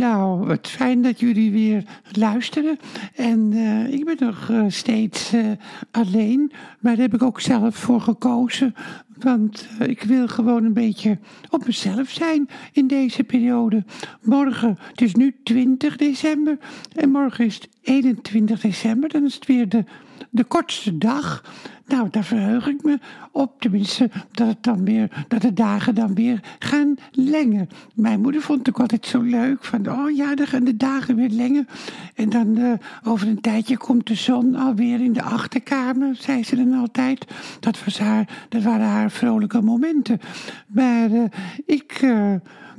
Nou, het fijn dat jullie weer luisteren. En uh, ik ben nog uh, steeds uh, alleen, maar daar heb ik ook zelf voor gekozen. Want ik wil gewoon een beetje op mezelf zijn in deze periode. Morgen, het is nu 20 december en morgen is het 21 december. Dan is het weer de, de kortste dag. Nou, daar verheug ik me op. Tenminste, dat, het dan weer, dat de dagen dan weer gaan lengen. Mijn moeder vond het ook altijd zo leuk. Van, oh ja, dan gaan de dagen weer lengen. En dan uh, over een tijdje komt de zon alweer in de achterkamer, zei ze dan altijd. Dat, was haar, dat waren haar vrolijke momenten. Maar uh, ik... Uh,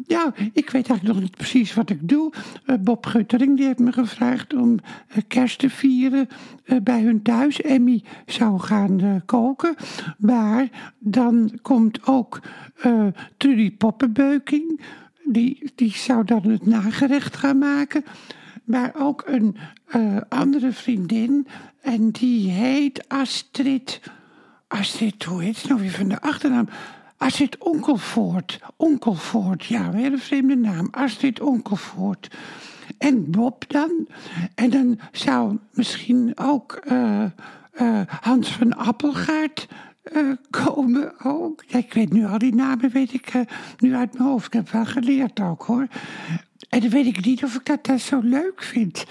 ja, ik weet eigenlijk nog niet precies wat ik doe. Uh, Bob Guttering die heeft me gevraagd om kerst te vieren bij hun thuis. Emmy zou gaan koken. Maar dan komt ook Trudy Poppenbeuking. Die, die zou dan het nagerecht gaan maken. Maar ook een andere vriendin. En die heet Astrid. Astrid, hoe heet ze nou weer van de achternaam? Astrid Onkelvoort. Onkelvoort, ja, weer een vreemde naam. Astrid Onkelvoort. En Bob dan. En dan zou misschien ook uh, uh, Hans van Appelgaard uh, komen ook. Ik weet nu al die namen, weet ik nu uit mijn hoofd. Ik heb wel geleerd ook hoor. En dan weet ik niet of ik dat, dat zo leuk vind.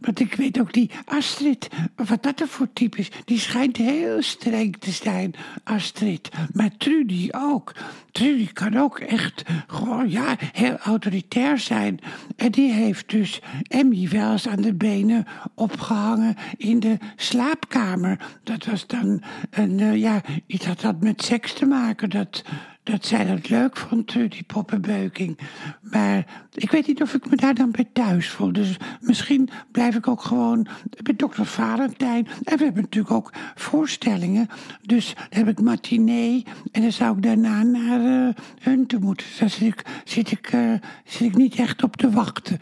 Want ik weet ook die Astrid, wat dat er voor type is, die schijnt heel streng te zijn, Astrid. Maar Trudy ook. Trudy kan ook echt gewoon, ja, heel autoritair zijn. En die heeft dus Emmy wel eens aan de benen opgehangen in de slaapkamer. Dat was dan een, uh, ja, iets had dat met seks te maken. Dat, dat zij dat leuk vond, die poppenbeuking. Maar ik weet niet of ik me daar dan bij thuis voel. Dus misschien blijf ik ook gewoon bij dokter Valentijn. En we hebben natuurlijk ook voorstellingen. Dus dan heb ik matinee. En dan zou ik daarna naar uh, hun toe moeten. Dus daar zit ik, zit, ik, uh, zit niet echt op te wachten.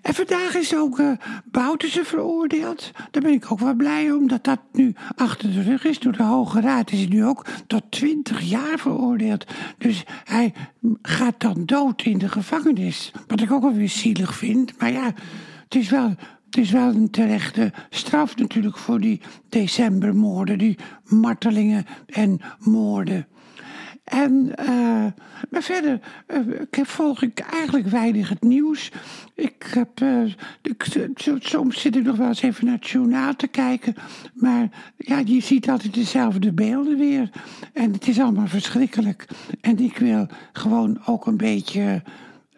En vandaag is ook uh, Bouterse veroordeeld. Daar ben ik ook wel blij om dat dat nu achter de rug is. Door de Hoge Raad is hij nu ook tot 20 jaar veroordeeld. Dus hij gaat dan dood in de gevangenis. Wat ik ook wel weer zielig vind. Maar ja, het is wel, het is wel een terechte straf natuurlijk voor die decembermoorden, die martelingen en moorden. En, uh, maar verder uh, volg ik eigenlijk weinig het nieuws. Ik heb, ik, soms zit ik nog wel eens even naar het journaal te kijken. Maar ja, je ziet altijd dezelfde beelden weer. En het is allemaal verschrikkelijk. En ik wil gewoon ook een beetje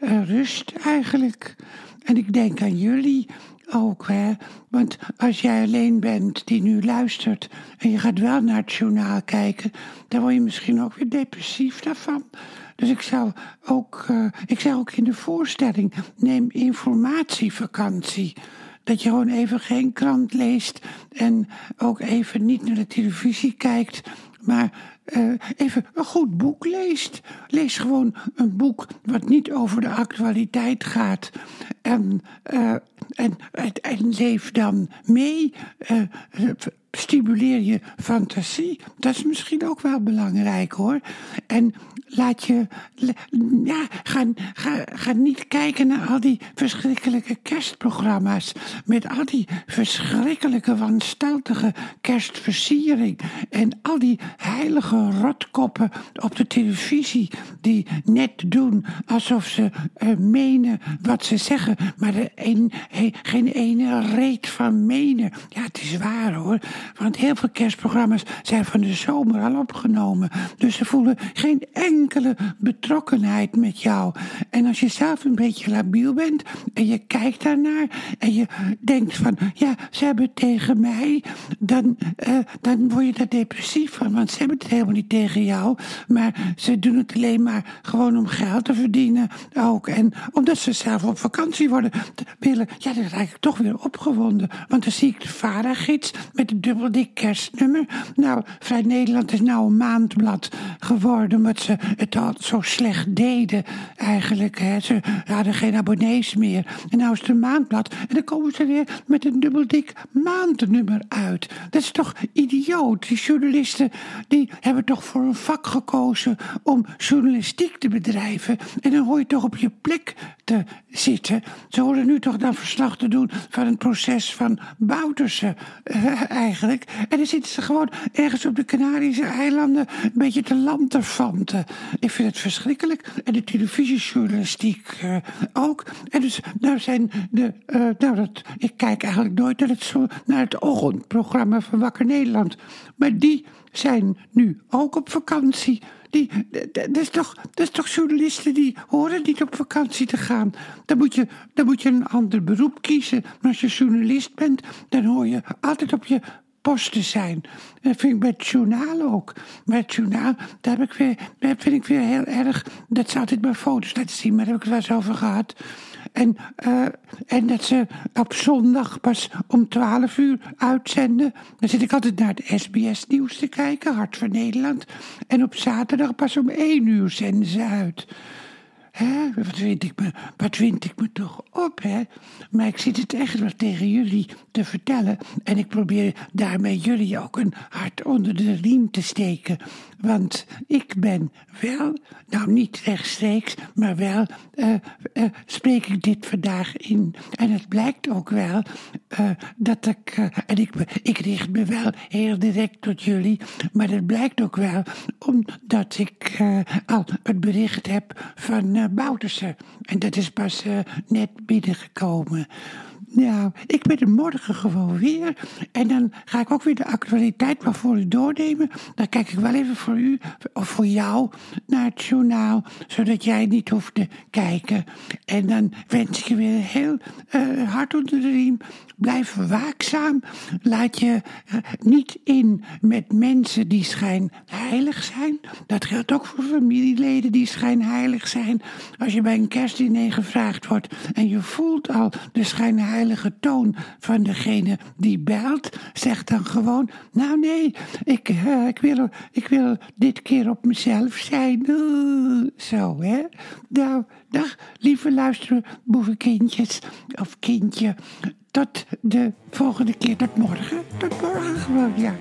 rust eigenlijk. En ik denk aan jullie ook, hè. Want als jij alleen bent die nu luistert en je gaat wel naar het journaal kijken, dan word je misschien ook weer depressief daarvan. Dus ik zou ook, uh, ik zou ook in de voorstelling, neem informatievakantie. Dat je gewoon even geen krant leest en ook even niet naar de televisie kijkt, maar uh, even een goed boek leest. Lees gewoon een boek wat niet over de actualiteit gaat. En, uh, en, en, leef dan mee. Stimuleer je fantasie. Dat is misschien ook wel belangrijk hoor. En laat je, ja, ga, ga, niet kijken naar al die verschrikkelijke kerstprogramma's. Met al die verschrikkelijke, wanstaltige kerstversiering. En al die heilige rotkoppen op de televisie. Die net doen alsof ze uh, menen wat ze zeggen. Maar er geen ene reet van menen. Ja, het is waar hoor. Want heel veel kerstprogramma's zijn van de zomer al opgenomen. Dus ze voelen geen enkele betrokkenheid met jou. En als je zelf een beetje labiel bent en je kijkt daarnaar en je denkt van, ja, ze hebben het tegen mij, dan, uh, dan word je daar depressief van. Want ze hebben het helemaal niet tegen jou, maar ze doen het alleen maar gewoon om geld te verdienen ook. En omdat ze zelf op vakantie worden willen, ja, dan raak ik toch weer opgewonden. Want dan zie ik de vadergids met de dubbel dik kerstnummer. Nou, Vrij Nederland is nou een maandblad geworden, omdat ze het al zo slecht deden eigenlijk. Ze hadden geen abonnees meer. En nou is het een maandblad. En dan komen ze weer met een dubbel dik maandnummer uit. Dat is toch idioot. Die journalisten die hebben toch voor een vak gekozen om journalistiek te bedrijven. En dan hoor je toch op je plek te zitten. Ze horen nu toch dan verslag te doen van het proces van Bouterse, eh, eigenlijk. En dan zitten ze gewoon ergens op de Canarische eilanden een beetje te lanterfanten. Ik vind het verschrikkelijk. En de televisiejournalistiek uh, ook. En dus nou zijn de, uh, nou dat, ik kijk eigenlijk nooit naar het, naar het ochtendprogramma van Wakker Nederland. Maar die zijn nu ook op vakantie. Die, dat, is toch, dat is toch journalisten die horen niet op vakantie te gaan. Dan moet, je, dan moet je een ander beroep kiezen. Maar als je journalist bent, dan hoor je altijd op je post te zijn. Dat vind ik bij het journaal ook. Bij het journaal, daar, heb ik weer, daar vind ik weer heel erg... dat ze altijd maar foto's laten zien, maar daar heb ik het wel eens over gehad. En, uh, en dat ze op zondag pas om 12 uur uitzenden. Dan zit ik altijd naar het SBS-nieuws te kijken, Hart van Nederland. En op zaterdag pas om 1 uur zenden ze uit. Hè? Wat, vind ik me, ik me toch op, hè? Maar ik zit het echt wel tegen jullie te vertellen. En ik probeer daarmee jullie ook een hart onder de riem te steken. Want ik ben wel, nou niet rechtstreeks, maar wel uh, uh, spreek ik dit vandaag in. En het blijkt ook wel uh, dat ik, en ik, ik richt me wel heel direct tot jullie, maar het blijkt ook wel omdat ik al het bericht heb van uh, En dat is pas uh, net binnengekomen. Nou, ik ben er morgen gewoon weer. En dan ga ik ook weer de actualiteit maar voor u doornemen. Dan kijk ik wel even voor u, of voor jou, naar het journaal. Zodat jij niet hoeft te kijken. En dan wens ik je weer heel uh, hard onder de riem. Blijf waakzaam. Laat je niet in met mensen die schijnheilig zijn. Dat geldt ook voor familieleden die schijnheilig zijn. Als je bij een kerstdiner gevraagd wordt en je voelt al de schijnheilige toon van degene die belt. Zegt dan gewoon: Nou, nee, ik, uh, ik, wil, ik wil dit keer op mezelf zijn. Zo, hè? Nou, dag, lieve luisteren, boevenkindjes of kindje. Tot de volgende keer, tot morgen. Tot morgen gewoon, ja.